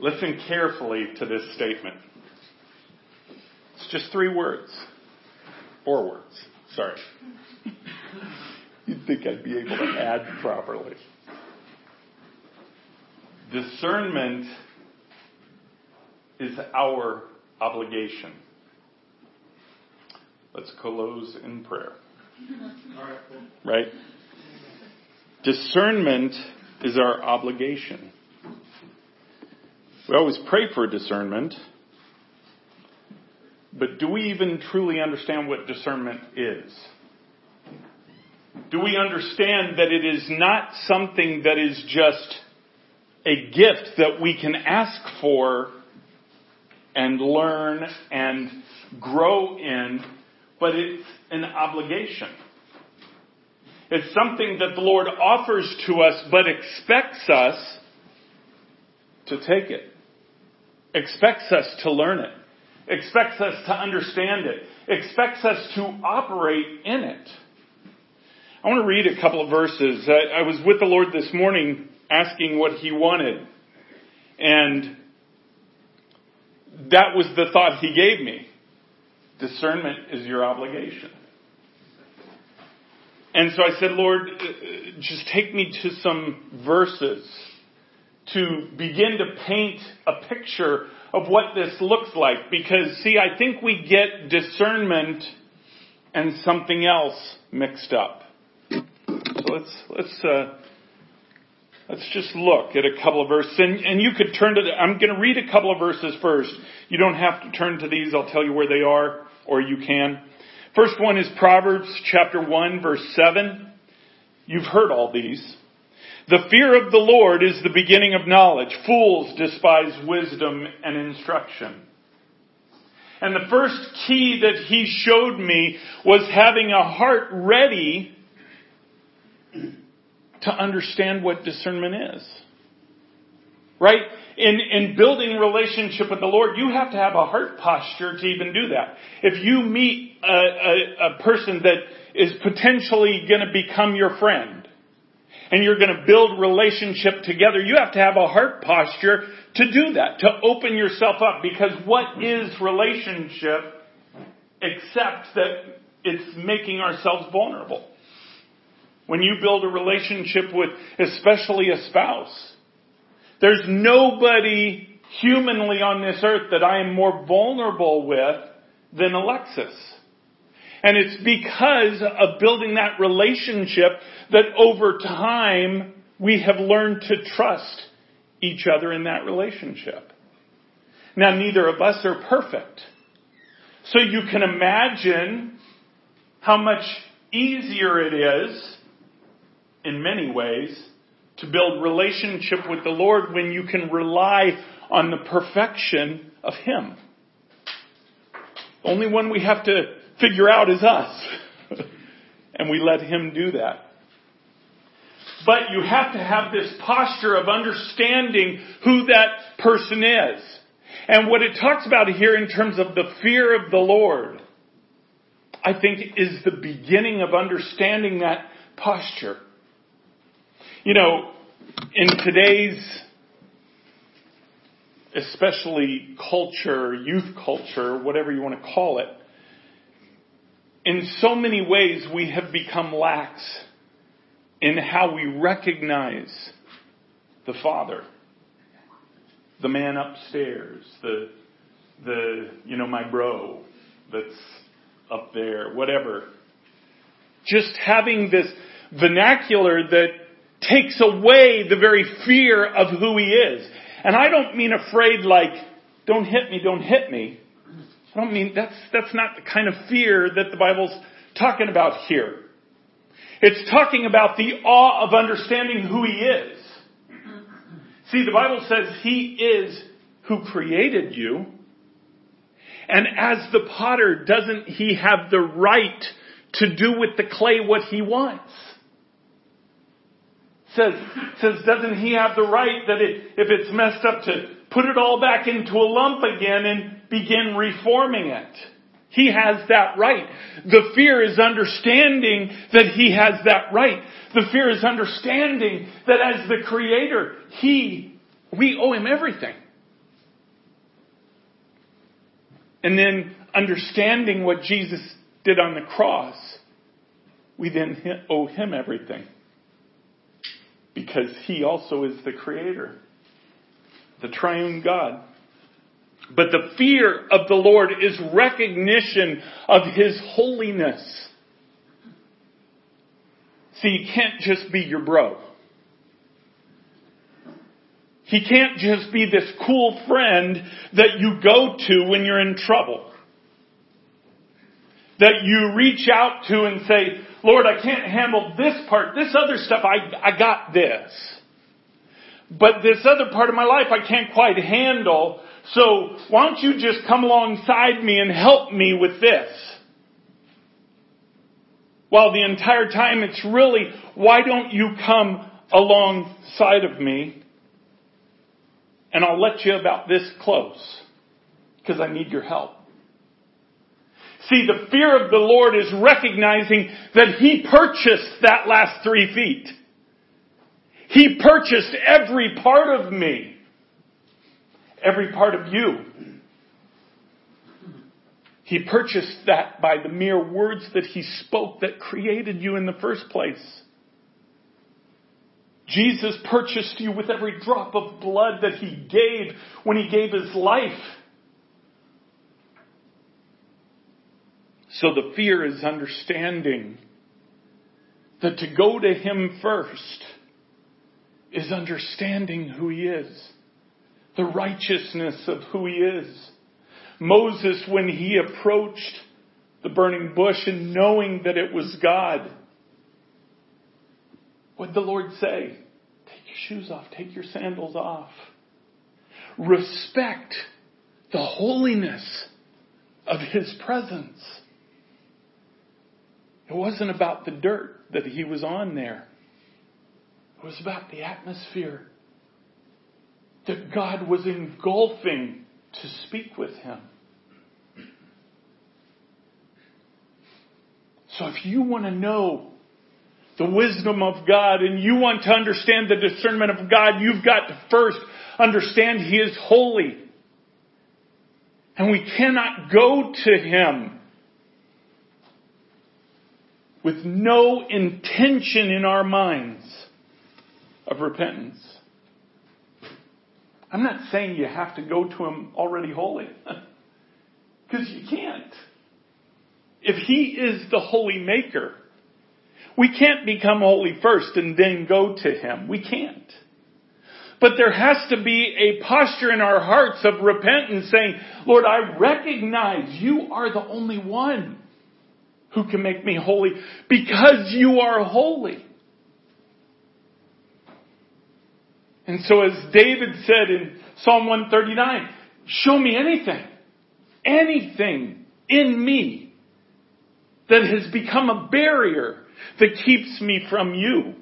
Listen carefully to this statement. It's just three words. Four words. Sorry. You'd think I'd be able to add properly. Discernment is our obligation. Let's close in prayer. Right? Discernment is our obligation. We always pray for discernment, but do we even truly understand what discernment is? Do we understand that it is not something that is just a gift that we can ask for and learn and grow in, but it's an obligation. It's something that the Lord offers to us, but expects us to take it. Expects us to learn it. Expects us to understand it. Expects us to operate in it. I want to read a couple of verses. I, I was with the Lord this morning asking what He wanted. And that was the thought He gave me. Discernment is your obligation. And so I said, Lord, uh, just take me to some verses to begin to paint a picture of what this looks like. Because, see, I think we get discernment and something else mixed up. So let's, let's, uh, let's just look at a couple of verses. And, and you could turn to the, I'm going to read a couple of verses first. You don't have to turn to these. I'll tell you where they are, or you can. First one is Proverbs chapter 1 verse 7. You've heard all these. The fear of the Lord is the beginning of knowledge. Fools despise wisdom and instruction. And the first key that he showed me was having a heart ready to understand what discernment is. Right? in, in building relationship with the Lord, you have to have a heart posture to even do that. If you meet a, a, a person that is potentially going to become your friend, and you're going to build relationship together, you have to have a heart posture to do that, to open yourself up, because what is relationship except that it's making ourselves vulnerable? When you build a relationship with especially a spouse, there's nobody humanly on this earth that I am more vulnerable with than Alexis. And it's because of building that relationship that over time we have learned to trust each other in that relationship. Now neither of us are perfect. So you can imagine how much easier it is in many ways to build relationship with the Lord when you can rely on the perfection of Him. Only one we have to figure out is us. and we let Him do that. But you have to have this posture of understanding who that person is. And what it talks about here in terms of the fear of the Lord, I think is the beginning of understanding that posture. You know, in today's, especially culture, youth culture, whatever you want to call it, in so many ways we have become lax in how we recognize the Father. The man upstairs, the, the, you know, my bro that's up there, whatever. Just having this vernacular that takes away the very fear of who he is. And I don't mean afraid like, don't hit me, don't hit me. I don't mean, that's, that's not the kind of fear that the Bible's talking about here. It's talking about the awe of understanding who he is. See, the Bible says he is who created you. And as the potter, doesn't he have the right to do with the clay what he wants? says, says, doesn't he have the right that it, if it's messed up to put it all back into a lump again and begin reforming it? He has that right. The fear is understanding that he has that right. The fear is understanding that as the creator, he, we owe him everything. and then understanding what Jesus did on the cross, we then owe him everything. Because he also is the creator, the triune God. But the fear of the Lord is recognition of his holiness. See, he can't just be your bro. He can't just be this cool friend that you go to when you're in trouble. That you reach out to and say, Lord, I can't handle this part. This other stuff, I, I got this. But this other part of my life I can't quite handle. So why don't you just come alongside me and help me with this? While the entire time it's really, why don't you come alongside of me? And I'll let you about this close. Because I need your help. See, the fear of the Lord is recognizing that He purchased that last three feet. He purchased every part of me. Every part of you. He purchased that by the mere words that He spoke that created you in the first place. Jesus purchased you with every drop of blood that He gave when He gave His life. So the fear is understanding that to go to Him first is understanding who He is, the righteousness of who He is. Moses, when he approached the burning bush and knowing that it was God, what did the Lord say? Take your shoes off, take your sandals off. Respect the holiness of His presence. It wasn't about the dirt that he was on there. It was about the atmosphere that God was engulfing to speak with him. So if you want to know the wisdom of God and you want to understand the discernment of God, you've got to first understand He is holy. And we cannot go to Him with no intention in our minds of repentance. I'm not saying you have to go to Him already holy. Because you can't. If He is the holy maker, we can't become holy first and then go to Him. We can't. But there has to be a posture in our hearts of repentance saying, Lord, I recognize you are the only one who can make me holy because you are holy. And so as David said in Psalm 139, show me anything, anything in me that has become a barrier that keeps me from you.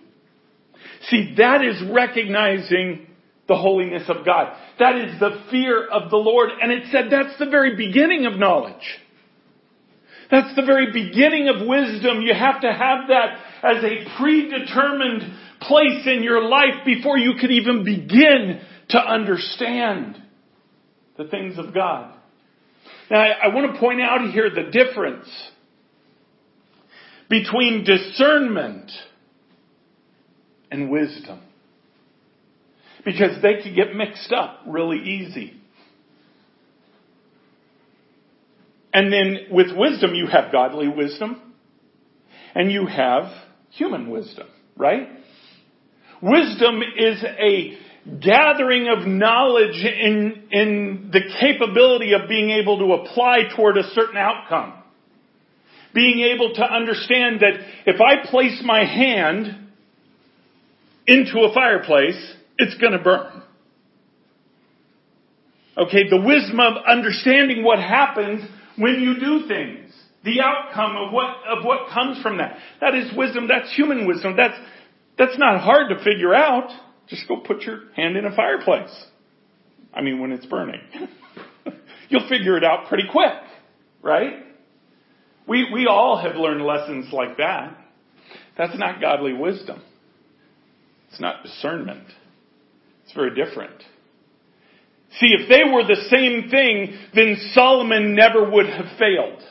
See, that is recognizing the holiness of God. That is the fear of the Lord. And it said that's the very beginning of knowledge. That's the very beginning of wisdom. You have to have that as a predetermined place in your life before you could even begin to understand the things of God. Now, I, I want to point out here the difference between discernment and wisdom. Because they could get mixed up really easy. And then with wisdom, you have godly wisdom and you have human wisdom, right? Wisdom is a gathering of knowledge in, in the capability of being able to apply toward a certain outcome. Being able to understand that if I place my hand into a fireplace, it's gonna burn. Okay, the wisdom of understanding what happens when you do things. The outcome of what, of what comes from that. That is wisdom. That's human wisdom. That's, that's not hard to figure out. Just go put your hand in a fireplace. I mean, when it's burning. You'll figure it out pretty quick, right? We, we all have learned lessons like that. That's not godly wisdom. It's not discernment. It's very different. See, if they were the same thing, then Solomon never would have failed.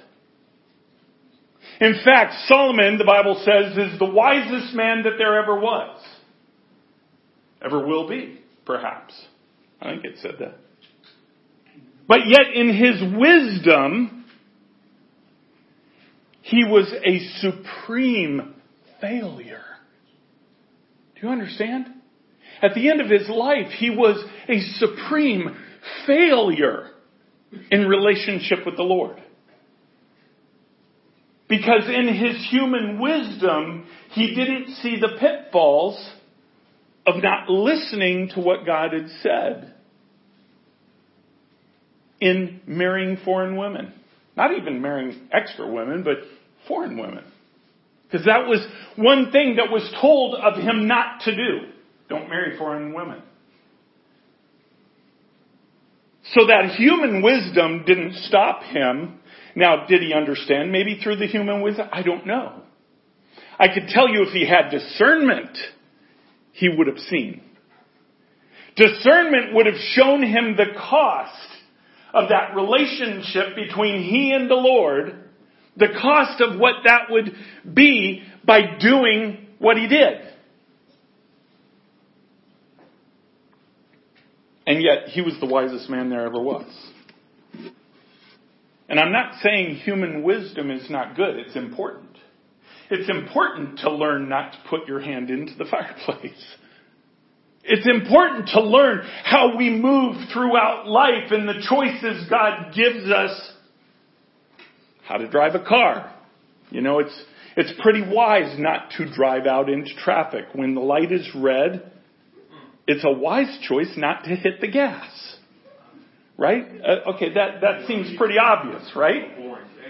In fact, Solomon, the Bible says, is the wisest man that there ever was. Ever will be, perhaps. I think it said that. But yet in his wisdom, he was a supreme failure. Do you understand? At the end of his life, he was a supreme failure in relationship with the Lord. Because in his human wisdom, he didn't see the pitfalls of not listening to what God had said in marrying foreign women. Not even marrying extra women, but foreign women. Because that was one thing that was told of him not to do. Don't marry foreign women. So that human wisdom didn't stop him. Now, did he understand maybe through the human wisdom? I don't know. I could tell you if he had discernment, he would have seen. Discernment would have shown him the cost of that relationship between he and the Lord, the cost of what that would be by doing what he did. And yet, he was the wisest man there ever was. And I'm not saying human wisdom is not good. It's important. It's important to learn not to put your hand into the fireplace. It's important to learn how we move throughout life and the choices God gives us. How to drive a car. You know, it's, it's pretty wise not to drive out into traffic. When the light is red, it's a wise choice not to hit the gas. Right? Uh, okay, that, that seems pretty obvious, right?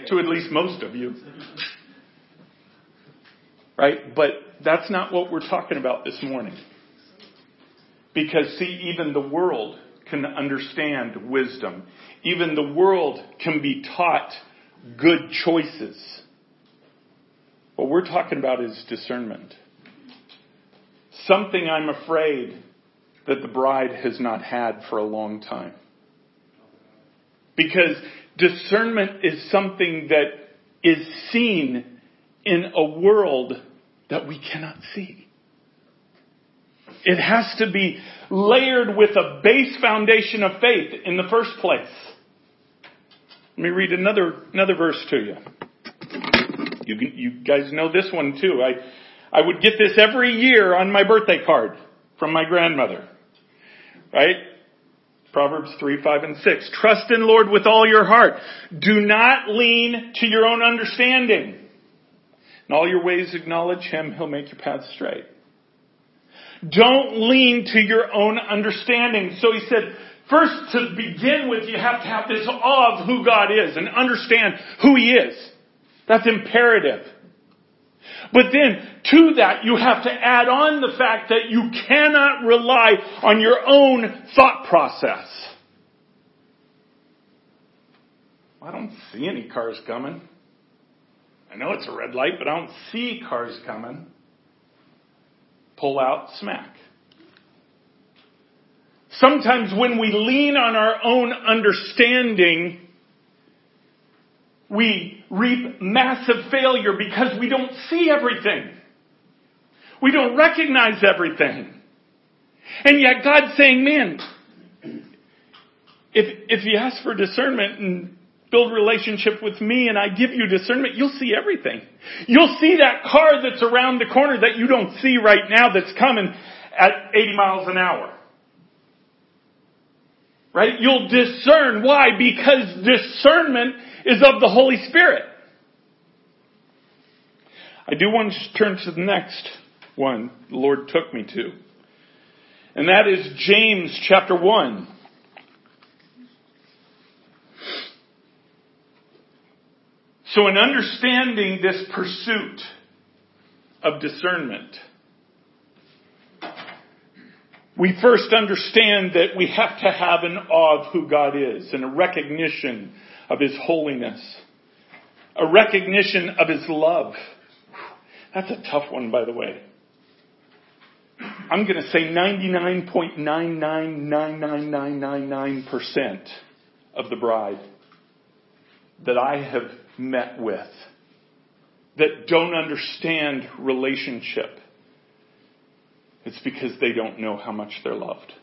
To at least most of you. Right? But that's not what we're talking about this morning. Because see, even the world can understand wisdom. Even the world can be taught good choices. What we're talking about is discernment. Something I'm afraid that the bride has not had for a long time. Because discernment is something that is seen in a world that we cannot see. It has to be layered with a base foundation of faith in the first place. Let me read another, another verse to you. You, you guys know this one too. I, I would get this every year on my birthday card from my grandmother. Right? Proverbs 3, 5, and 6. Trust in Lord with all your heart. Do not lean to your own understanding. In all your ways acknowledge Him. He'll make your path straight. Don't lean to your own understanding. So he said, first to begin with, you have to have this awe of who God is and understand who He is. That's imperative. But then to that, you have to add on the fact that you cannot rely on your own thought process. I don't see any cars coming. I know it's a red light, but I don't see cars coming. Pull out, smack. Sometimes when we lean on our own understanding, we reap massive failure because we don't see everything. We don't recognize everything. And yet God's saying, man, if, if you ask for discernment and build relationship with me and I give you discernment, you'll see everything. You'll see that car that's around the corner that you don't see right now that's coming at 80 miles an hour. Right? You'll discern. Why? Because discernment is of the Holy Spirit. I do want to turn to the next one the Lord took me to. And that is James chapter 1. So in understanding this pursuit of discernment, we first understand that we have to have an awe of who God is and a recognition of His holiness, a recognition of His love. That's a tough one, by the way. I'm going to say 99.9999999% of the bride that I have met with that don't understand relationship. It's because they don't know how much they're loved.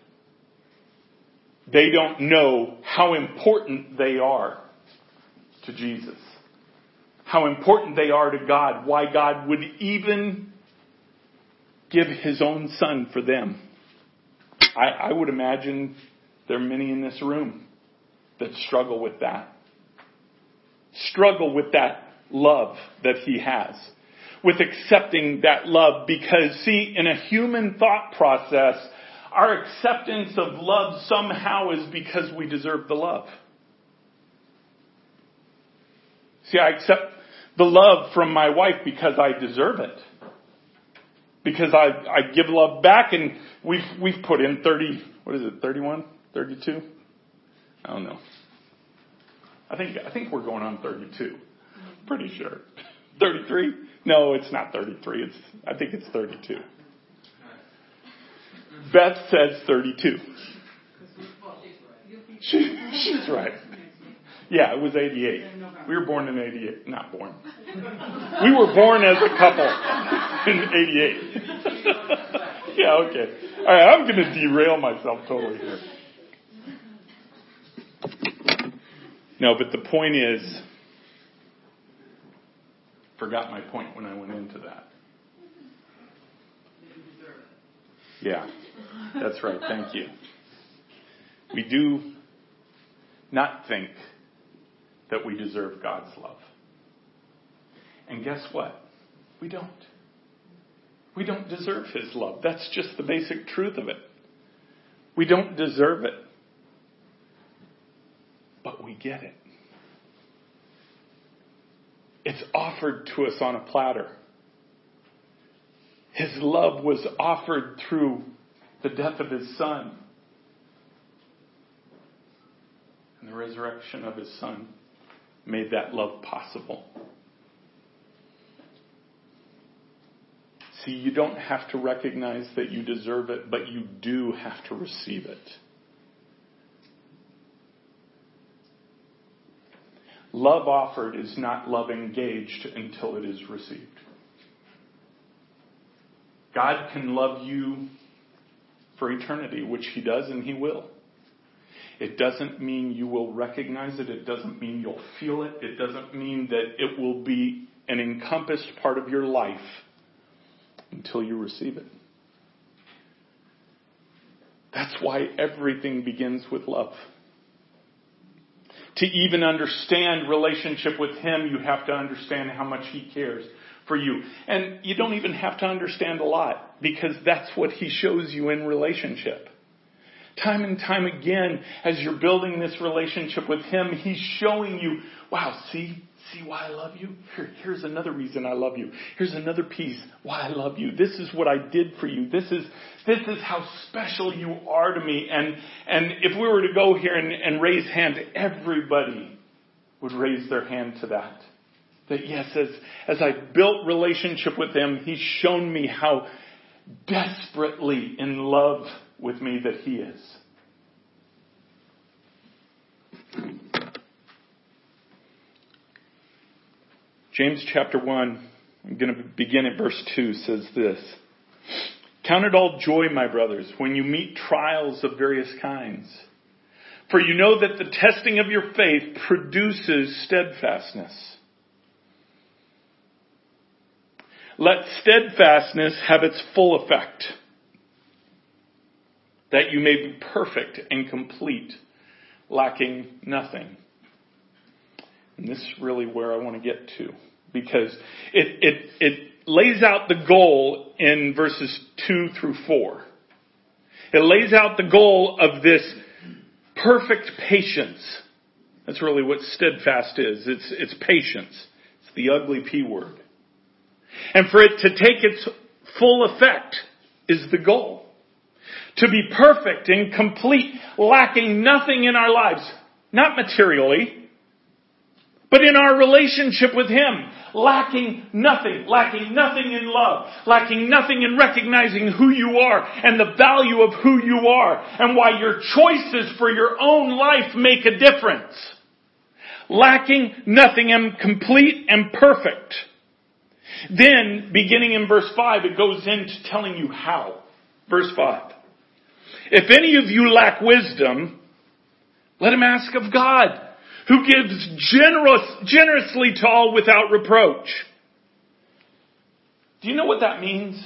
They don't know how important they are to Jesus. How important they are to God. Why God would even give his own son for them. I, I would imagine there are many in this room that struggle with that. Struggle with that love that he has. With accepting that love because see, in a human thought process, our acceptance of love somehow is because we deserve the love. See, I accept the love from my wife because I deserve it. Because I, I give love back and we've, we've put in 30, what is it, 31? 32? I don't know. I think, I think we're going on 32. Pretty sure. 33? No, it's not 33. It's, I think it's 32. Beth says 32. She, she's right. Yeah, it was 88. We were born in 88. Not born. We were born as a couple in 88. yeah, okay. All right, I'm going to derail myself totally here. No, but the point is, forgot my point when I went into that. Yeah, that's right. Thank you. We do not think that we deserve God's love. And guess what? We don't. We don't deserve His love. That's just the basic truth of it. We don't deserve it. But we get it. It's offered to us on a platter. His love was offered through the death of His Son and the resurrection of His Son made that love possible. See, you don't have to recognize that you deserve it, but you do have to receive it. Love offered is not love engaged until it is received. God can love you for eternity, which He does and He will. It doesn't mean you will recognize it. It doesn't mean you'll feel it. It doesn't mean that it will be an encompassed part of your life until you receive it. That's why everything begins with love. To even understand relationship with Him, you have to understand how much He cares for you. And you don't even have to understand a lot because that's what He shows you in relationship. Time and time again, as you're building this relationship with Him, He's showing you, wow, see, see why I love you? Here, here's another reason I love you. Here's another piece why I love you. This is what I did for you. This is, this is how special you are to me. And, and if we were to go here and, and raise hand, everybody would raise their hand to that. That yes, as, as I built relationship with Him, He's shown me how desperately in love with me that He is. James chapter 1, I'm going to begin at verse 2, says this. Count it all joy, my brothers, when you meet trials of various kinds. For you know that the testing of your faith produces steadfastness. Let steadfastness have its full effect that you may be perfect and complete, lacking nothing. And this is really where I want to get to because it, it, it lays out the goal in verses 2 through 4. It lays out the goal of this perfect patience. That's really what steadfast is. It's, it's patience. It's the ugly P word. And for it to take its full effect is the goal to be perfect and complete, lacking nothing in our lives. Not materially, But in our relationship with Him, lacking nothing, lacking nothing in love, lacking nothing in recognizing who you are and the value of who you are and why your choices for your own life make a difference. Lacking nothing and complete and perfect. Then, beginning in verse 5, it goes into telling you how. Verse 5. If any of you lack wisdom, let him ask of God who gives generous, generously to all without reproach. Do you know what that means?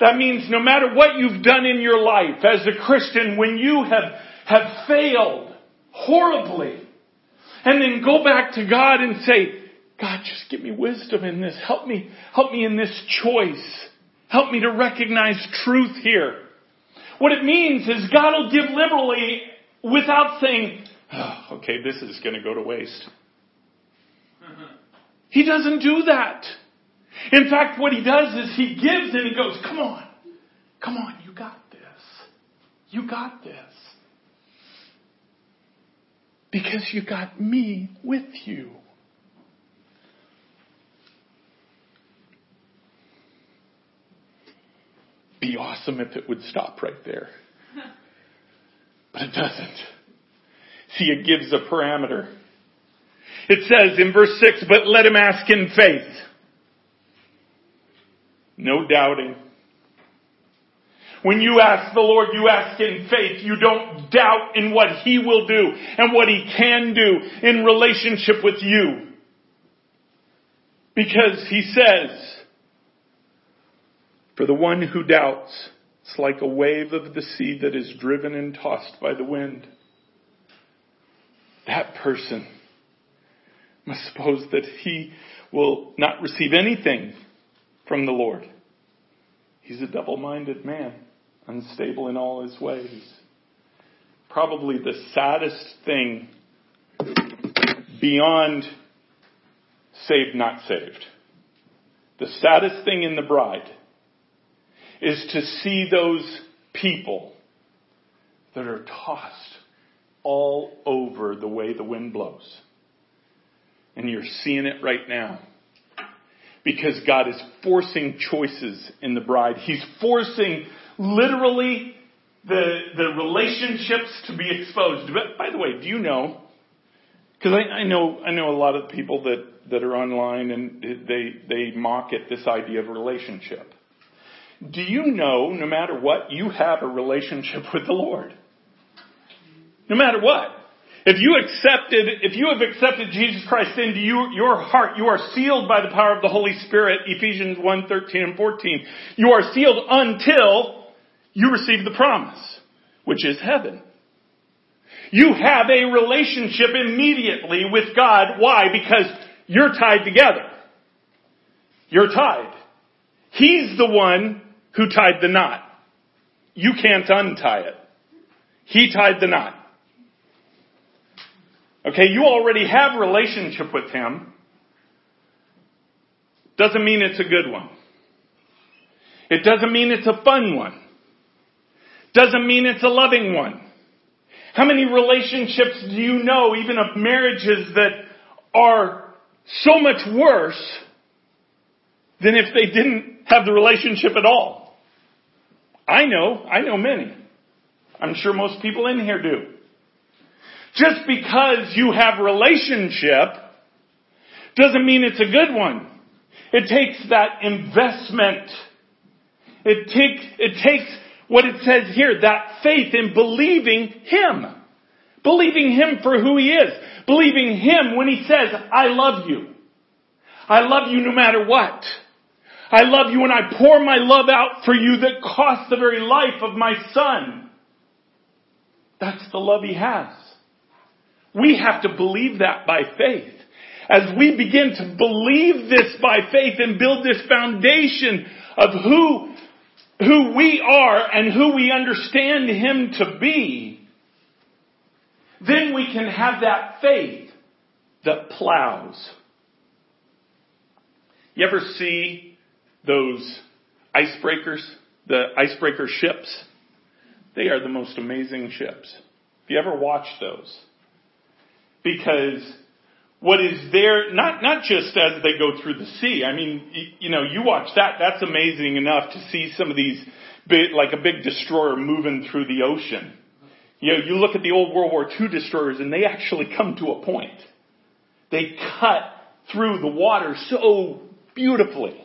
That means no matter what you've done in your life as a Christian, when you have, have failed horribly, and then go back to God and say, God, just give me wisdom in this. Help me, help me in this choice. Help me to recognize truth here. What it means is God will give liberally without saying, oh, okay, this is going to go to waste. He doesn't do that. In fact, what he does is he gives and he goes, come on, come on, you got this. You got this. Because you got me with you. Be awesome if it would stop right there. But it doesn't. See, it gives a parameter. It says in verse 6, but let him ask in faith. No doubting. When you ask the Lord, you ask in faith. You don't doubt in what He will do and what He can do in relationship with you. Because He says, for the one who doubts, it's like a wave of the sea that is driven and tossed by the wind that person must suppose that he will not receive anything from the Lord. He's a double minded man, unstable in all his ways. Probably the saddest thing beyond saved, not saved. The saddest thing in the bride is to see those people that are tossed all over the way the wind blows. And you're seeing it right now. Because God is forcing choices in the bride. He's forcing literally the, the relationships to be exposed. But by the way, do you know? Because I, I know I know a lot of people that, that are online and they they mock at this idea of relationship. Do you know, no matter what, you have a relationship with the Lord? No matter what. If you accepted, if you have accepted Jesus Christ into you, your heart, you are sealed by the power of the Holy Spirit, Ephesians 1, 13 and 14. You are sealed until you receive the promise, which is heaven. You have a relationship immediately with God. Why? Because you're tied together. You're tied. He's the one who tied the knot. You can't untie it. He tied the knot. Okay, you already have relationship with Him. Doesn't mean it's a good one. It doesn't mean it's a fun one. Doesn't mean it's a loving one. How many relationships do you know, even of marriages that are so much worse than if they didn't have the relationship at all? I know, I know many. I'm sure most people in here do. Just because you have relationship doesn't mean it's a good one. It takes that investment. It takes, it takes what it says here, that faith in believing Him. Believing Him for who He is. Believing Him when He says, I love you. I love you no matter what. I love you when I pour my love out for you that cost the very life of my son. That's the love He has. We have to believe that by faith. As we begin to believe this by faith and build this foundation of who, who we are and who we understand Him to be, then we can have that faith that plows. You ever see those icebreakers, the icebreaker ships? They are the most amazing ships. Have you ever watched those? Because what is there, not, not just as they go through the sea. I mean, you know, you watch that, that's amazing enough to see some of these big, like a big destroyer moving through the ocean. You know, you look at the old World War II destroyers and they actually come to a point. They cut through the water so beautifully.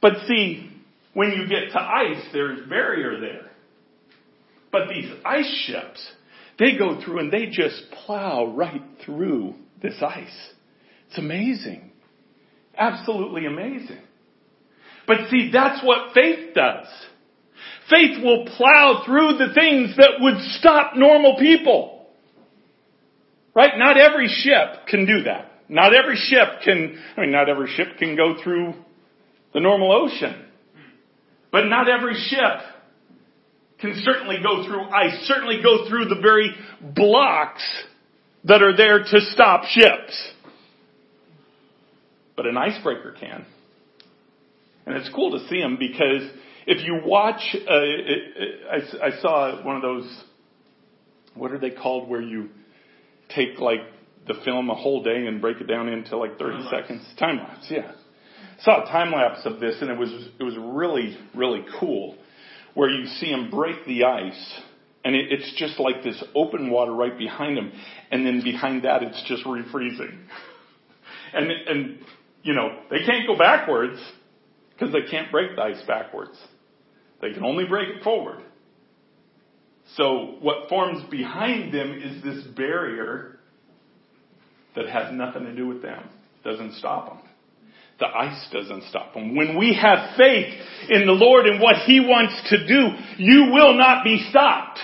But see, when you get to ice, there's barrier there. But these ice ships, they go through and they just plow right through this ice. It's amazing. Absolutely amazing. But see, that's what faith does. Faith will plow through the things that would stop normal people. Right? Not every ship can do that. Not every ship can, I mean, not every ship can go through the normal ocean. But not every ship can certainly go through ice, certainly go through the very blocks that are there to stop ships. But an icebreaker can. And it's cool to see them because if you watch, uh, I, I saw one of those, what are they called where you take like the film a whole day and break it down into like 30 time seconds? Time lapse, yeah. Saw a time lapse of this and it was, it was really, really cool where you see them break the ice and it, it's just like this open water right behind them and then behind that it's just refreezing. and, and, you know, they can't go backwards because they can't break the ice backwards. They can only break it forward. So what forms behind them is this barrier that has nothing to do with them. Doesn't stop them. The ice doesn't stop them. When we have faith in the Lord and what He wants to do, you will not be stopped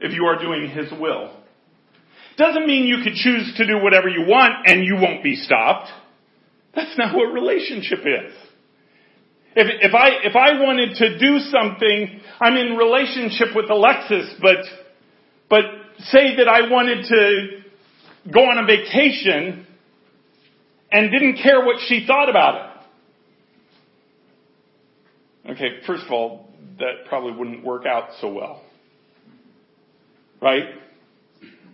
if you are doing His will. Doesn't mean you could choose to do whatever you want and you won't be stopped. That's not what relationship is. If, if I, if I wanted to do something, I'm in relationship with Alexis, but, but say that I wanted to go on a vacation and didn't care what she thought about it. Okay, first of all, that probably wouldn't work out so well. Right?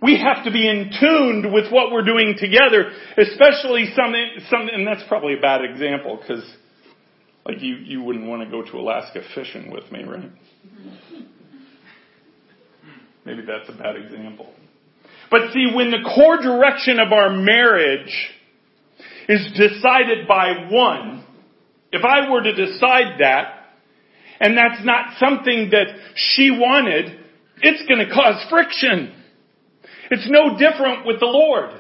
We have to be in tuned with what we're doing together, especially something, something, and that's probably a bad example because like you, you wouldn't want to go to Alaska fishing with me, right? Maybe that's a bad example. But see, when the core direction of our marriage is decided by one, if I were to decide that, and that's not something that she wanted, it's going to cause friction. It's no different with the Lord.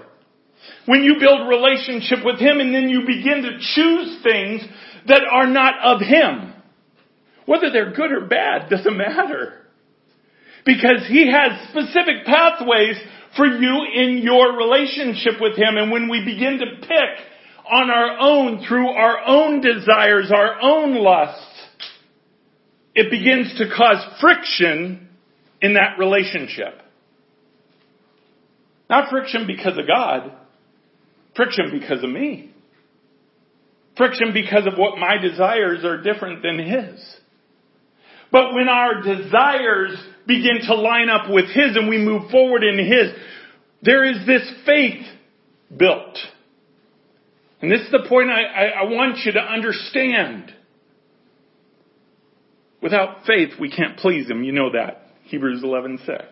When you build relationship with Him and then you begin to choose things that are not of Him. Whether they're good or bad doesn't matter. Because He has specific pathways for you in your relationship with Him. And when we begin to pick on our own through our own desires, our own lusts, it begins to cause friction in that relationship. Not friction because of God, friction because of me. Friction because of what my desires are different than His. But when our desires begin to line up with His and we move forward in His, there is this faith built. And this is the point I, I, I want you to understand. Without faith, we can't please Him. You know that. Hebrews 11:6.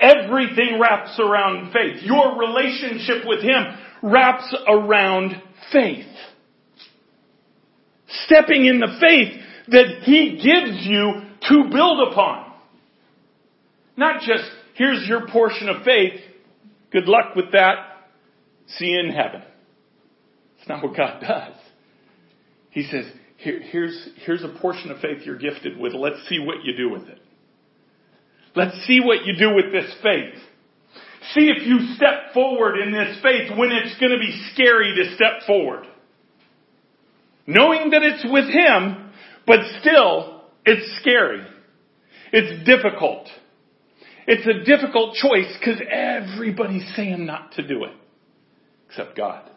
Everything wraps around faith. Your relationship with Him wraps around faith stepping in the faith that He gives you to build upon. Not just, here's your portion of faith, good luck with that, see you in heaven. It's not what God does. He says, Here, here's, here's a portion of faith you're gifted with, let's see what you do with it. Let's see what you do with this faith. See if you step forward in this faith when it's going to be scary to step forward knowing that it's with Him, but still, it's scary. It's difficult. It's a difficult choice because everybody's saying not to do it, except God.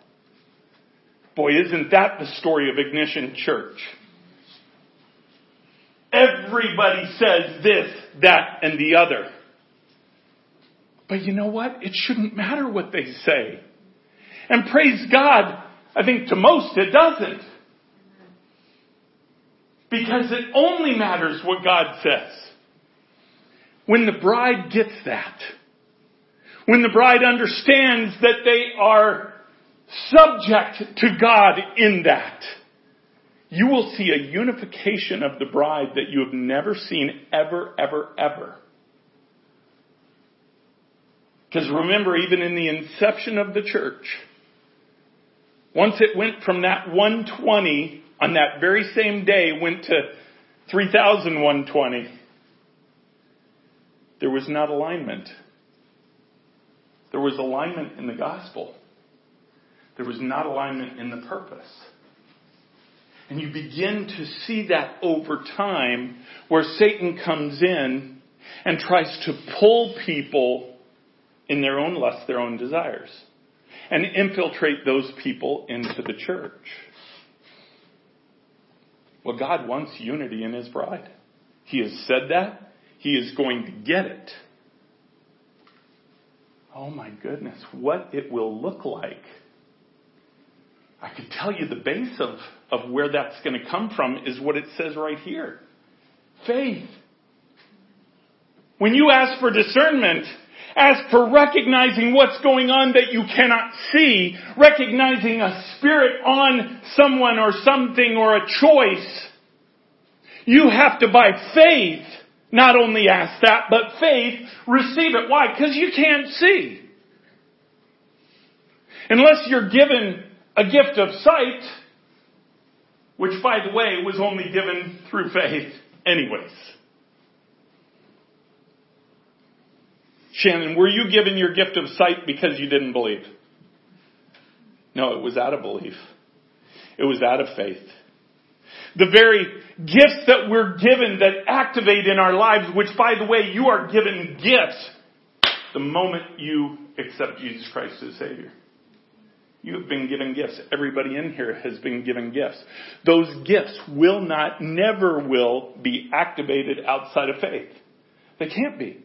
Boy, isn't that the story of Ignition Church? Everybody says this, that, and the other. But you know what? It shouldn't matter what they say. And praise God, I think to most it doesn't. Because it only matters what God says. When the bride gets that, when the bride understands that they are subject to God in that, you will see a unification of the bride that you have never seen ever, ever, ever. Because remember, even in the inception of the church, once it went from that 120 on that very same day, went to 3,120, there was not alignment. There was alignment in the gospel. There was not alignment in the purpose. And you begin to see that over time where Satan comes in and tries to pull people in their own lust, their own desires, and infiltrate those people into the church. Well, God wants unity in His bride. He has said that. He is going to get it. Oh my goodness, what it will look like I could tell you the base of, of where that's going to come from is what it says right here. Faith. When you ask for discernment, ask for recognizing what's going on that you cannot see, recognizing a spirit on someone or something or a choice. You have to by faith not only ask that, but faith receive it. Why? Because you can't see. Unless you're given a gift of sight, which by the way was only given through faith anyways. Shannon, were you given your gift of sight because you didn't believe? No, it was out of belief. It was out of faith. The very gifts that we're given that activate in our lives, which by the way, you are given gifts the moment you accept Jesus Christ as Savior. You have been given gifts. Everybody in here has been given gifts. Those gifts will not, never will be activated outside of faith. They can't be.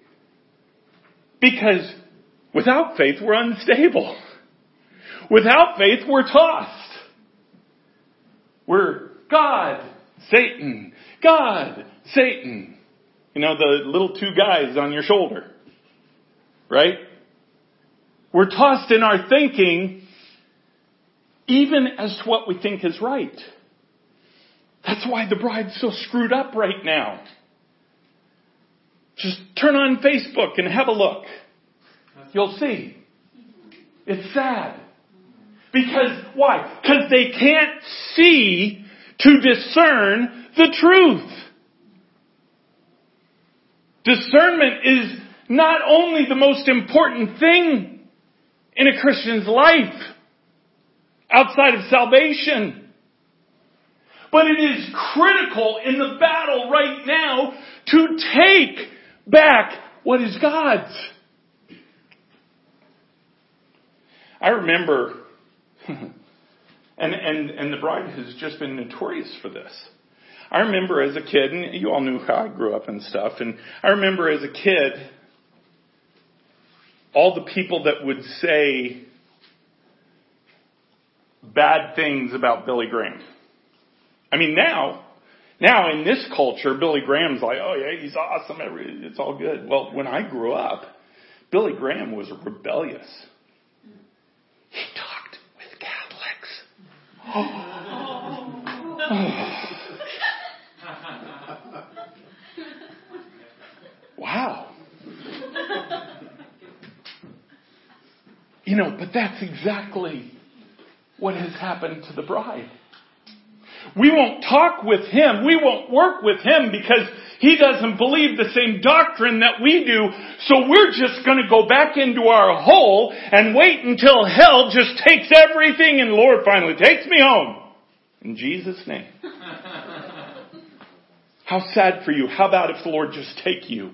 Because without faith, we're unstable. Without faith, we're tossed. We're God, Satan, God, Satan. You know, the little two guys on your shoulder. Right? We're tossed in our thinking even as to what we think is right. That's why the bride's so screwed up right now. Just turn on Facebook and have a look. You'll see. It's sad. Because, why? Because they can't see to discern the truth. Discernment is not only the most important thing in a Christian's life, outside of salvation. But it is critical in the battle right now to take back what is God's. I remember, and, and, and the bride has just been notorious for this. I remember as a kid, and you all knew how I grew up and stuff, and I remember as a kid, all the people that would say, bad things about Billy Graham. I mean, now, now in this culture, Billy Graham's like, oh yeah, he's awesome. It's all good. Well, when I grew up, Billy Graham was rebellious. He talked with Catholics. Wow. You know, but that's exactly what has happened to the bride. We won't talk with him. We won't work with him because he doesn't believe the same doctrine that we do. So we're just going to go back into our hole and wait until hell just takes everything and Lord finally takes me home. In Jesus' name. How sad for you. How about if the Lord just take you?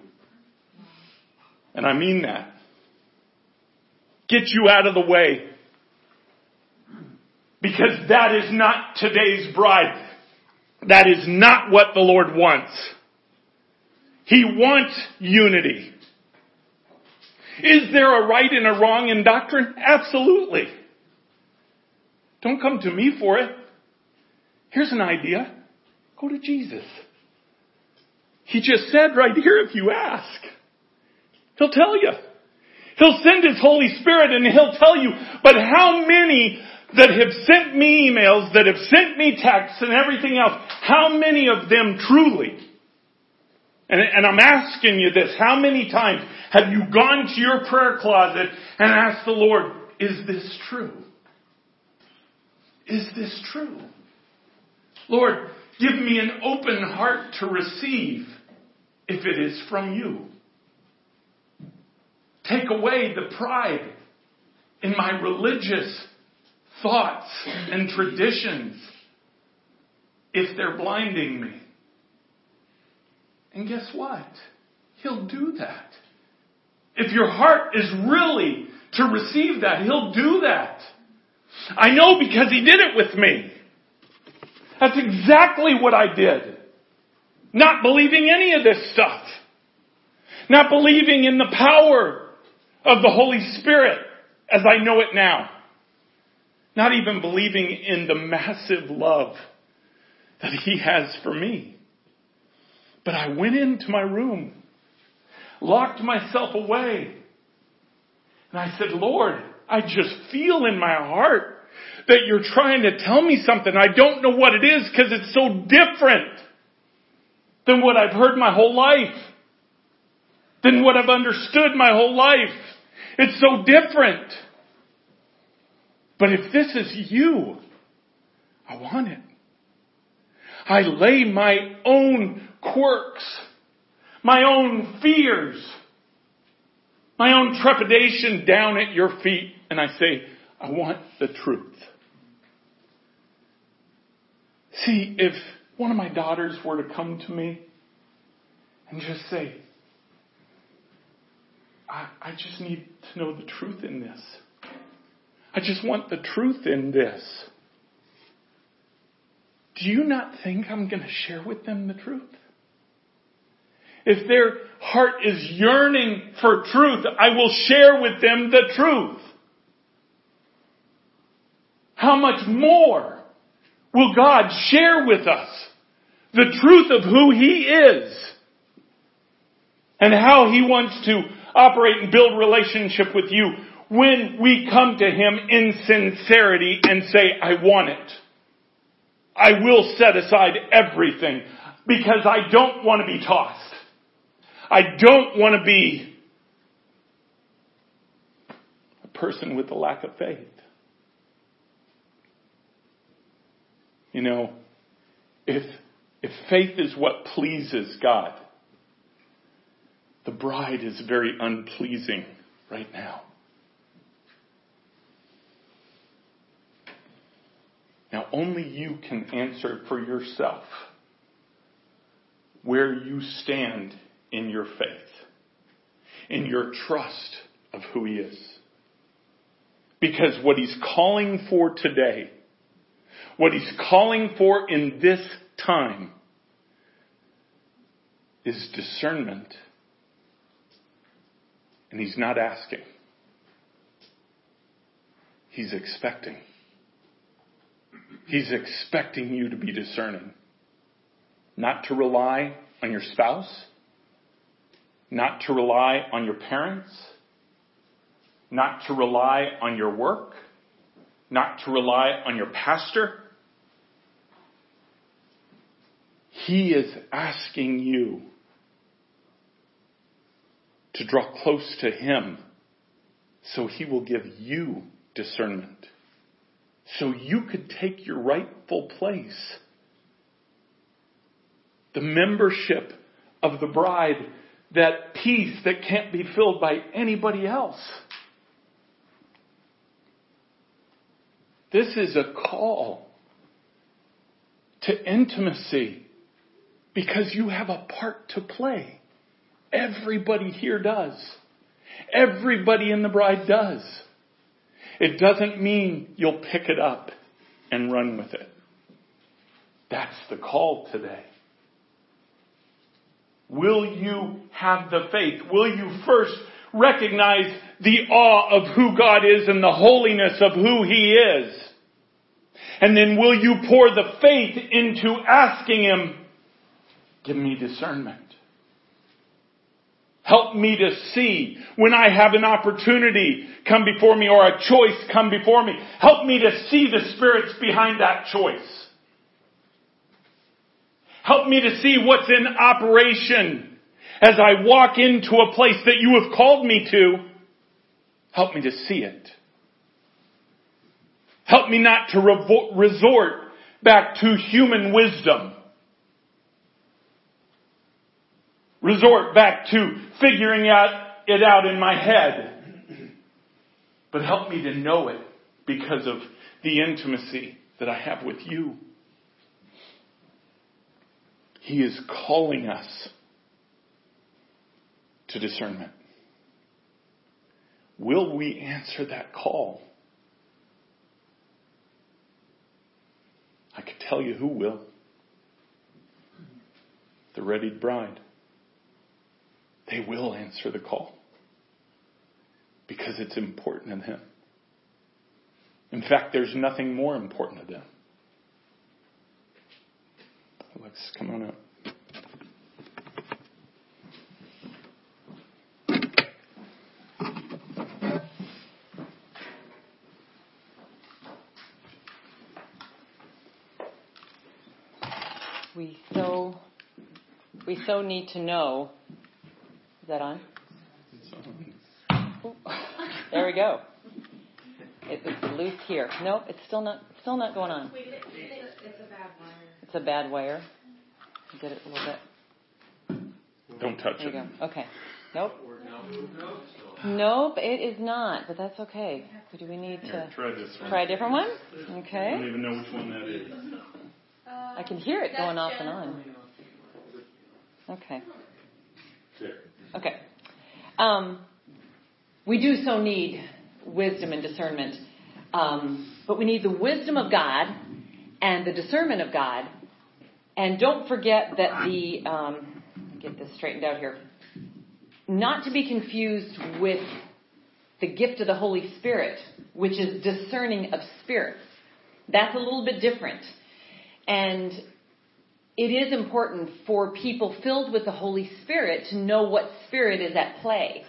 And I mean that. Get you out of the way. Because that is not today's bride. That is not what the Lord wants. He wants unity. Is there a right and a wrong in doctrine? Absolutely. Don't come to me for it. Here's an idea. Go to Jesus. He just said right here if you ask. He'll tell you. He'll send His Holy Spirit and He'll tell you. But how many that have sent me emails, that have sent me texts and everything else, how many of them truly, and, and I'm asking you this, how many times have you gone to your prayer closet and asked the Lord, is this true? Is this true? Lord, give me an open heart to receive if it is from you. Take away the pride in my religious thoughts and traditions if they're blinding me. And guess what? He'll do that. If your heart is really to receive that, He'll do that. I know because He did it with me. That's exactly what I did. Not believing any of this stuff. Not believing in the power of the Holy Spirit as I know it now. Not even believing in the massive love that He has for me. But I went into my room, locked myself away, and I said, Lord, I just feel in my heart that you're trying to tell me something. I don't know what it is because it's so different than what I've heard my whole life, than what I've understood my whole life. It's so different. But if this is you, I want it. I lay my own quirks, my own fears, my own trepidation down at your feet, and I say, I want the truth. See, if one of my daughters were to come to me and just say, I, I just need to know the truth in this. I just want the truth in this. Do you not think I'm going to share with them the truth? If their heart is yearning for truth, I will share with them the truth. How much more will God share with us the truth of who He is and how He wants to operate and build relationship with you when we come to Him in sincerity and say, I want it. I will set aside everything because I don't want to be tossed. I don't want to be a person with a lack of faith. You know, if, if faith is what pleases God, the bride is very unpleasing right now. Now, only you can answer for yourself where you stand in your faith, in your trust of who He is. Because what He's calling for today, what He's calling for in this time, is discernment. And He's not asking. He's expecting. He's expecting you to be discerning. Not to rely on your spouse, not to rely on your parents, not to rely on your work, not to rely on your pastor. He is asking you to draw close to Him so He will give you discernment so you could take your rightful place. The membership of the bride, that piece that can't be filled by anybody else. This is a call to intimacy because you have a part to play. Everybody here does. Everybody in the bride does. It doesn't mean you'll pick it up and run with it. That's the call today. Will you have the faith? Will you first recognize the awe of who God is and the holiness of who He is? And then will you pour the faith into asking Him, give me discernment. Help me to see when I have an opportunity come before me or a choice come before me. Help me to see the spirits behind that choice. Help me to see what's in operation as I walk into a place that you have called me to. Help me to see it. Help me not to resort back to human wisdom. Resort back to figuring out it out in my head. But help me to know it because of the intimacy that I have with you. He is calling us to discernment. Will we answer that call? I can tell you who will. The readied bride. They will answer the call because it's important to them. In fact, there's nothing more important to them. Alex, come on up. We so we so need to know. Is that on? Ooh, there we go. It was loose here. Nope, it's still not still not going on. Wait, it's, it's a bad wire. It's a bad wire. Get it a little bit. Don't touch There you it. go. Okay. Nope. Nope, it is not, but that's okay. Do we need Here, to try this one. try a different one? Okay. I don't even know which one that is. I can hear it going off and on. Okay. Okay. Um, we do so need wisdom and discernment. Um, but we need the wisdom of God and the discernment of God. And don't forget that the, um, get this straightened out here, not to be confused with the gift of the Holy Spirit, which is discerning of spirits. That's a little bit different. And it is important for people filled with the Holy Spirit to know what spirit is at play.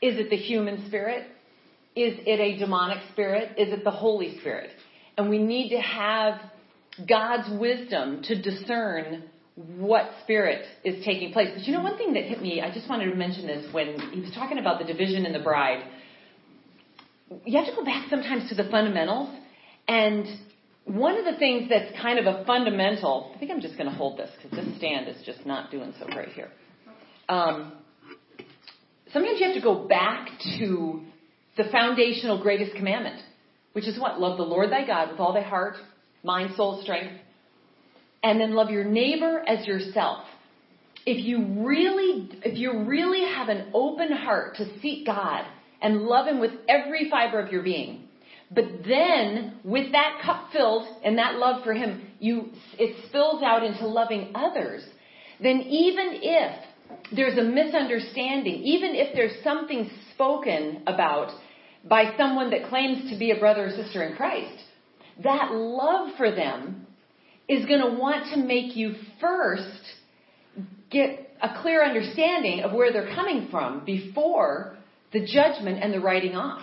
Is it the human spirit? Is it a demonic spirit? Is it the Holy Spirit? And we need to have God's wisdom to discern what spirit is taking place. But you know, one thing that hit me, I just wanted to mention this when he was talking about the division in the bride. You have to go back sometimes to the fundamentals. And one of the things that's kind of a fundamental, I think I'm just going to hold this because this stand is just not doing so great here. Um, sometimes you have to go back to the foundational greatest commandment, which is what? Love the Lord thy God with all thy heart, mind, soul, strength, and then love your neighbor as yourself. If you really, if you really have an open heart to seek God and love Him with every fiber of your being, but then with that cup filled and that love for Him, you, it spills out into loving others, then even if there's a misunderstanding, even if there's something spoken about by someone that claims to be a brother or sister in Christ, that love for them is going to want to make you first get a clear understanding of where they're coming from before the judgment and the writing off.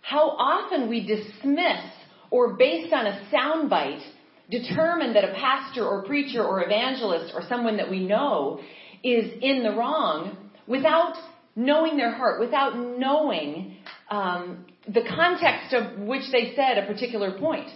How often we dismiss or based on a soundbite determine that a pastor or preacher or evangelist or someone that we know is in the wrong without knowing their heart, without knowing um, the context of which they said a particular point.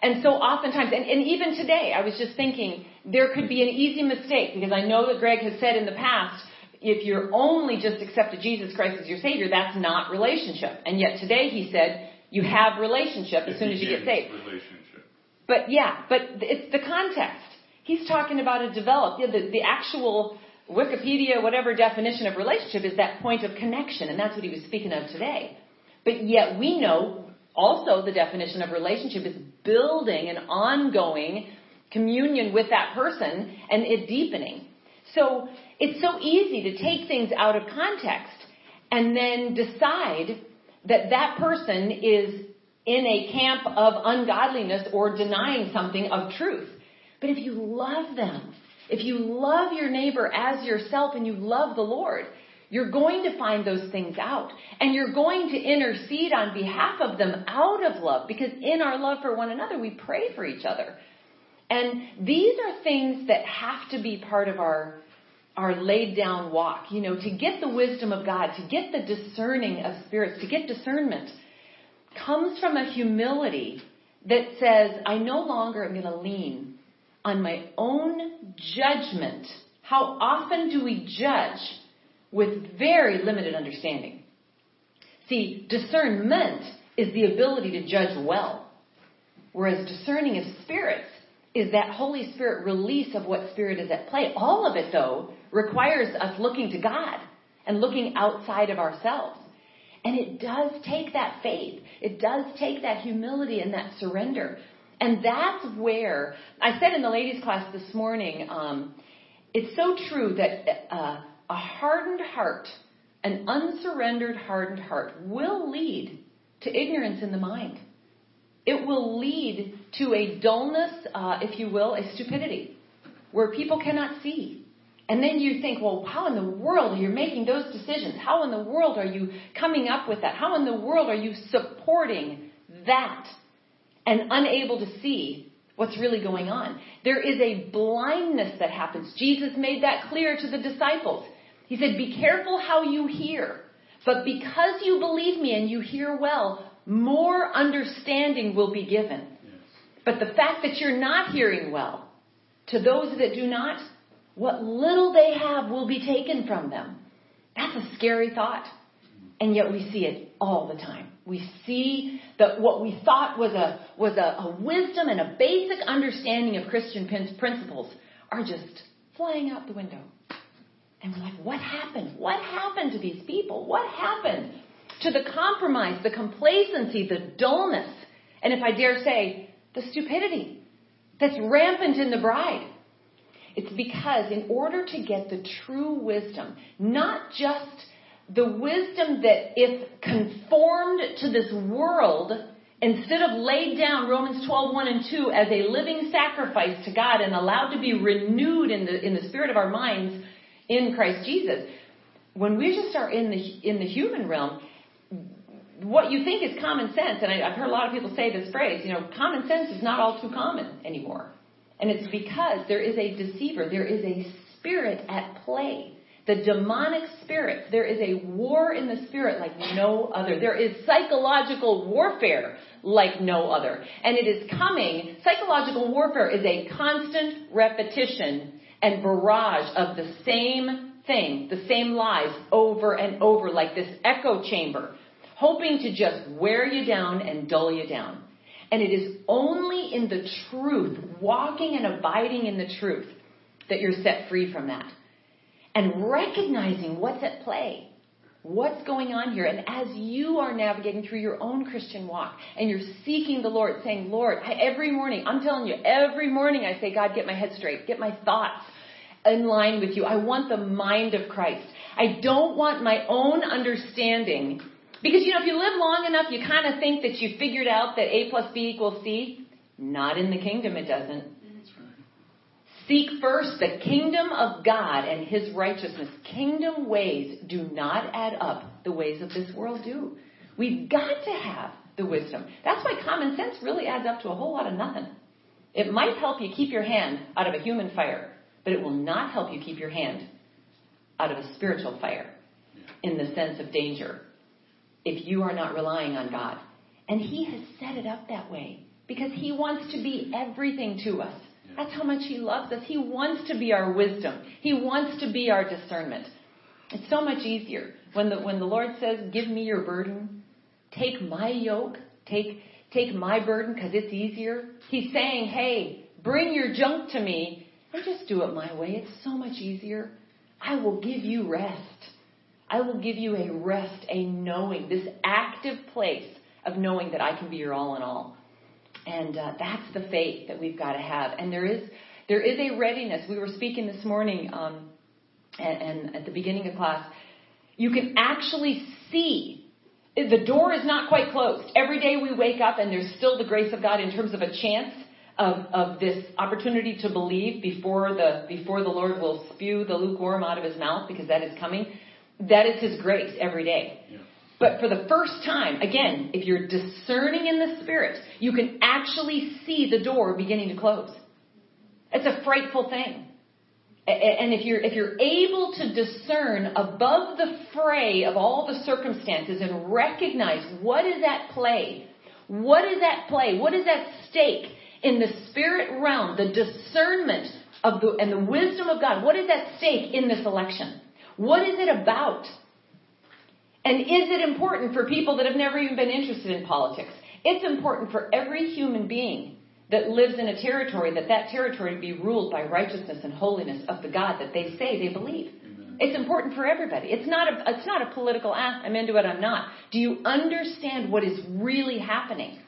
And so oftentimes, and, and even today, I was just thinking there could be an easy mistake because I know that Greg has said in the past, if you're only just accepted Jesus Christ as your Savior, that's not relationship. And yet today he said, you have relationship as soon as you get saved. Relationship. But yeah, but it's the context. He's talking about a developed, yeah, the, the actual Wikipedia, whatever definition of relationship is that point of connection, and that's what he was speaking of today. But yet we know also the definition of relationship is building an ongoing communion with that person and it deepening. So it's so easy to take things out of context and then decide that that person is in a camp of ungodliness or denying something of truth. But if you love them, if you love your neighbor as yourself and you love the Lord, you're going to find those things out. And you're going to intercede on behalf of them out of love because in our love for one another, we pray for each other. And these are things that have to be part of our our laid down walk, you know, to get the wisdom of God, to get the discerning of spirits, to get discernment comes from a humility that says, I no longer am going to lean on my own judgment. How often do we judge with very limited understanding? See, discernment is the ability to judge well, whereas discerning of spirits is that Holy Spirit release of what spirit is at play. All of it, though, requires us looking to God and looking outside of ourselves. And it does take that faith. It does take that humility and that surrender. And that's where I said in the ladies' class this morning, um, it's so true that uh, a hardened heart, an unsurrendered hardened heart, will lead to ignorance in the mind. It will lead to a dullness, uh, if you will, a stupidity, where people cannot see. And then you think, well, how in the world are you making those decisions? How in the world are you coming up with that? How in the world are you supporting that and unable to see what's really going on? There is a blindness that happens. Jesus made that clear to the disciples. He said, be careful how you hear. But because you believe me and you hear well, more understanding will be given. But the fact that you're not hearing well, to those that do not, what little they have will be taken from them. That's a scary thought. And yet we see it all the time. We see that what we thought was a, was a, a wisdom and a basic understanding of Christian principles are just flying out the window. And we're like, what happened? What happened to these people? What happened to the compromise, the complacency, the dullness, and if I dare say, the stupidity that's rampant in the bride. It's because in order to get the true wisdom, not just the wisdom that if conformed to this world, instead of laid down Romans 12, 1 and 2 as a living sacrifice to God and allowed to be renewed in the, in the spirit of our minds in Christ Jesus, when we just are in the, in the human realm, what you think is common sense, and I, I've heard a lot of people say this phrase, you know, common sense is not all too common anymore. And it's because there is a deceiver, there is a spirit at play. The demonic spirit, there is a war in the spirit like no other. There is psychological warfare like no other. And it is coming, psychological warfare is a constant repetition and barrage of the same thing, the same lies over and over like this echo chamber hoping to just wear you down and dull you down. And it is only in the truth, walking and abiding in the truth, that you're set free from that. And recognizing what's at play, what's going on here. And as you are navigating through your own Christian walk and you're seeking the Lord, saying, Lord, every morning, I'm telling you, every morning I say, God, get my head straight, get my thoughts in line with you. I want the mind of Christ. I don't want my own understanding because, you know, if you live long enough, you kind of think that you figured out that A plus B equals C. Not in the kingdom, it doesn't. Seek first the kingdom of God and his righteousness. Kingdom ways do not add up the ways of this world do. We've got to have the wisdom. That's why common sense really adds up to a whole lot of nothing. It might help you keep your hand out of a human fire, but it will not help you keep your hand out of a spiritual fire in the sense of danger if you are not relying on God. And He has set it up that way because He wants to be everything to us. That's how much He loves us. He wants to be our wisdom. He wants to be our discernment. It's so much easier when the when the Lord says, "Give me your burden, take my yoke, take take my burden because it's easier." He's saying, "Hey, bring your junk to me and just do it my way. It's so much easier. I will give you rest." I will give you a rest, a knowing, this active place of knowing that I can be your all in all. And uh, that's the faith that we've got to have. And there is there is a readiness. We were speaking this morning, um, and, and at the beginning of class, You can actually see. The door is not quite closed. Every day we wake up and there's still the grace of God in terms of a chance of, of this opportunity to believe before the, before the Lord will spew the lukewarm out of his mouth because that is coming. That is his grace every day. Yeah. But for the first time, again, if you're discerning in the spirit, you can actually see the door beginning to close. It's a frightful thing. And if you're, if you're able to discern above the fray of all the circumstances and recognize what is at play, what is at play, what is at stake in the spirit realm, the discernment of the, and the wisdom of God, what is at stake in this election? What is it about? And is it important for people that have never even been interested in politics? It's important for every human being that lives in a territory that that territory be ruled by righteousness and holiness of the God that they say they believe. Amen. It's important for everybody. It's not a it's not a political ah, I'm into it, I'm not. Do you understand what is really happening?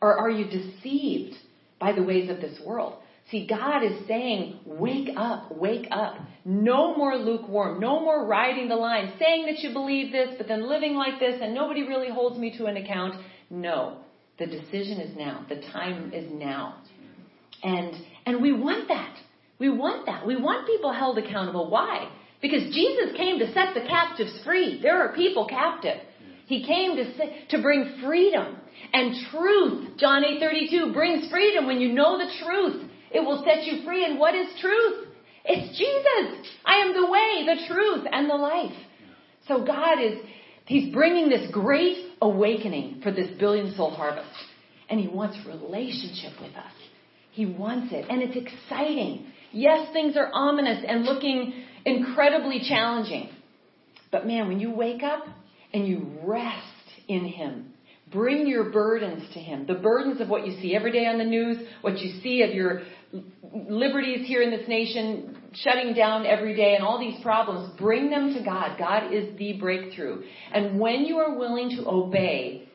Or are you deceived by the ways of this world? See, God is saying, wake up, wake up. No more lukewarm. No more riding the line, saying that you believe this, but then living like this, and nobody really holds me to an account. No. The decision is now. The time is now. And, and we want that. We want that. We want people held accountable. Why? Because Jesus came to set the captives free. There are people captive. He came to, to bring freedom and truth. John 8:32 brings freedom when you know the truth. It will set you free. And what is truth? It's Jesus. I am the way, the truth, and the life. So God is, He's bringing this great awakening for this billion soul harvest. And He wants relationship with us. He wants it. And it's exciting. Yes, things are ominous and looking incredibly challenging. But man, when you wake up and you rest in Him, bring your burdens to Him. The burdens of what you see every day on the news, what you see of your liberties here in this nation shutting down every day and all these problems, bring them to God. God is the breakthrough. And when you are willing to obey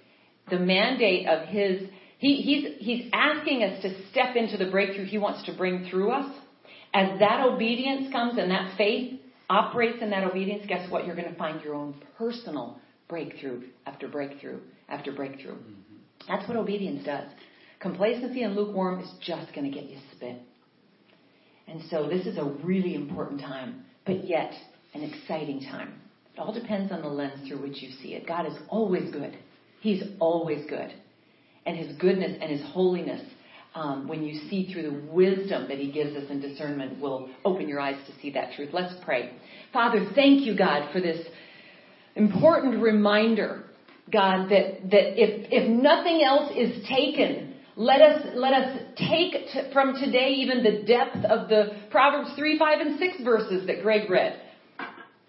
the mandate of His, he, He's, He's asking us to step into the breakthrough He wants to bring through us. As that obedience comes and that faith operates in that obedience, guess what? You're going to find your own personal breakthrough after breakthrough after breakthrough. Mm-hmm. That's what obedience does. Complacency and lukewarm is just going to get you spit. And so this is a really important time, but yet an exciting time. It all depends on the lens through which you see it. God is always good. He's always good. And His goodness and His holiness, um, when you see through the wisdom that He gives us in discernment, will open your eyes to see that truth. Let's pray. Father, thank you, God, for this important reminder, God, that, that if, if nothing else is taken let us, let us take t- from today even the depth of the Proverbs 3, 5, and 6 verses that Greg read.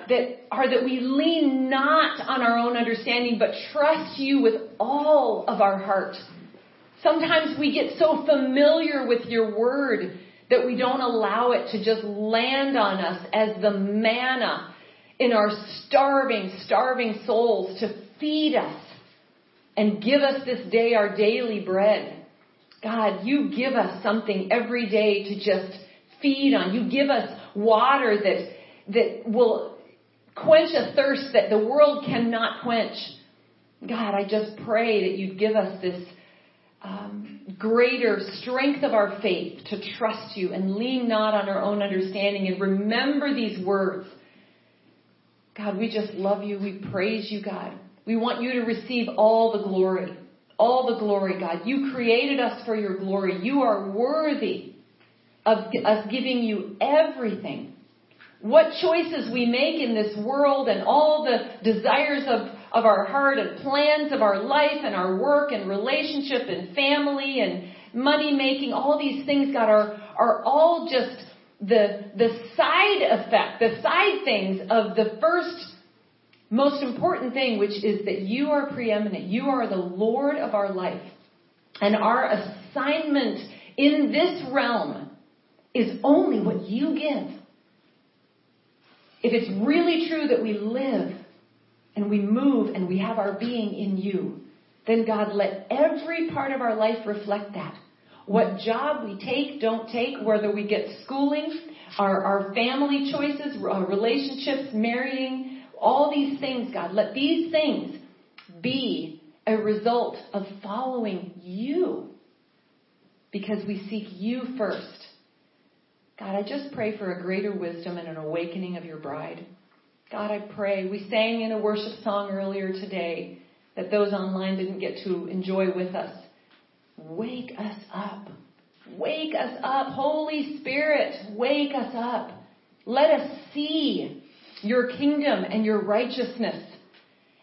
That are that we lean not on our own understanding, but trust you with all of our heart. Sometimes we get so familiar with your word that we don't allow it to just land on us as the manna in our starving, starving souls to feed us and give us this day our daily bread. God, you give us something every day to just feed on. You give us water that, that will quench a thirst that the world cannot quench. God, I just pray that you'd give us this um, greater strength of our faith to trust you and lean not on our own understanding and remember these words. God, we just love you. We praise you, God. We want you to receive all the glory all the glory, God. You created us for your glory. You are worthy of us giving you everything. What choices we make in this world and all the desires of, of our heart and plans of our life and our work and relationship and family and money making, all these things, God, are, are all just the, the side effect, the side things of the first most important thing, which is that you are preeminent. You are the Lord of our life. And our assignment in this realm is only what you give. If it's really true that we live and we move and we have our being in you, then God, let every part of our life reflect that. What job we take, don't take, whether we get schooling, our, our family choices, our relationships, marrying, All these things, God, let these things be a result of following you because we seek you first. God, I just pray for a greater wisdom and an awakening of your bride. God, I pray. We sang in a worship song earlier today that those online didn't get to enjoy with us. Wake us up. Wake us up. Holy Spirit, wake us up. Let us see your kingdom and your righteousness.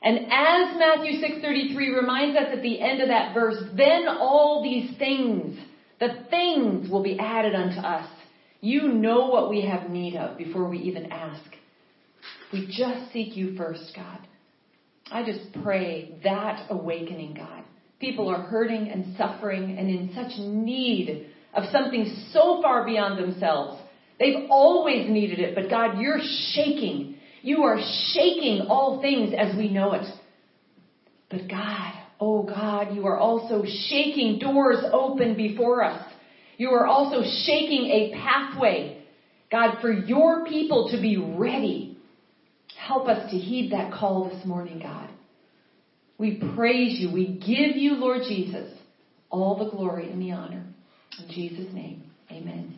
And as Matthew 6:33 reminds us at the end of that verse, then all these things, the things will be added unto us. You know what we have need of before we even ask. We just seek you first, God. I just pray that awakening, God. People are hurting and suffering and in such need of something so far beyond themselves. They've always needed it, but God, you're shaking. You are shaking all things as we know it. But God, oh God, you are also shaking doors open before us. You are also shaking a pathway, God, for your people to be ready. Help us to heed that call this morning, God. We praise you. We give you, Lord Jesus, all the glory and the honor. In Jesus' name, amen.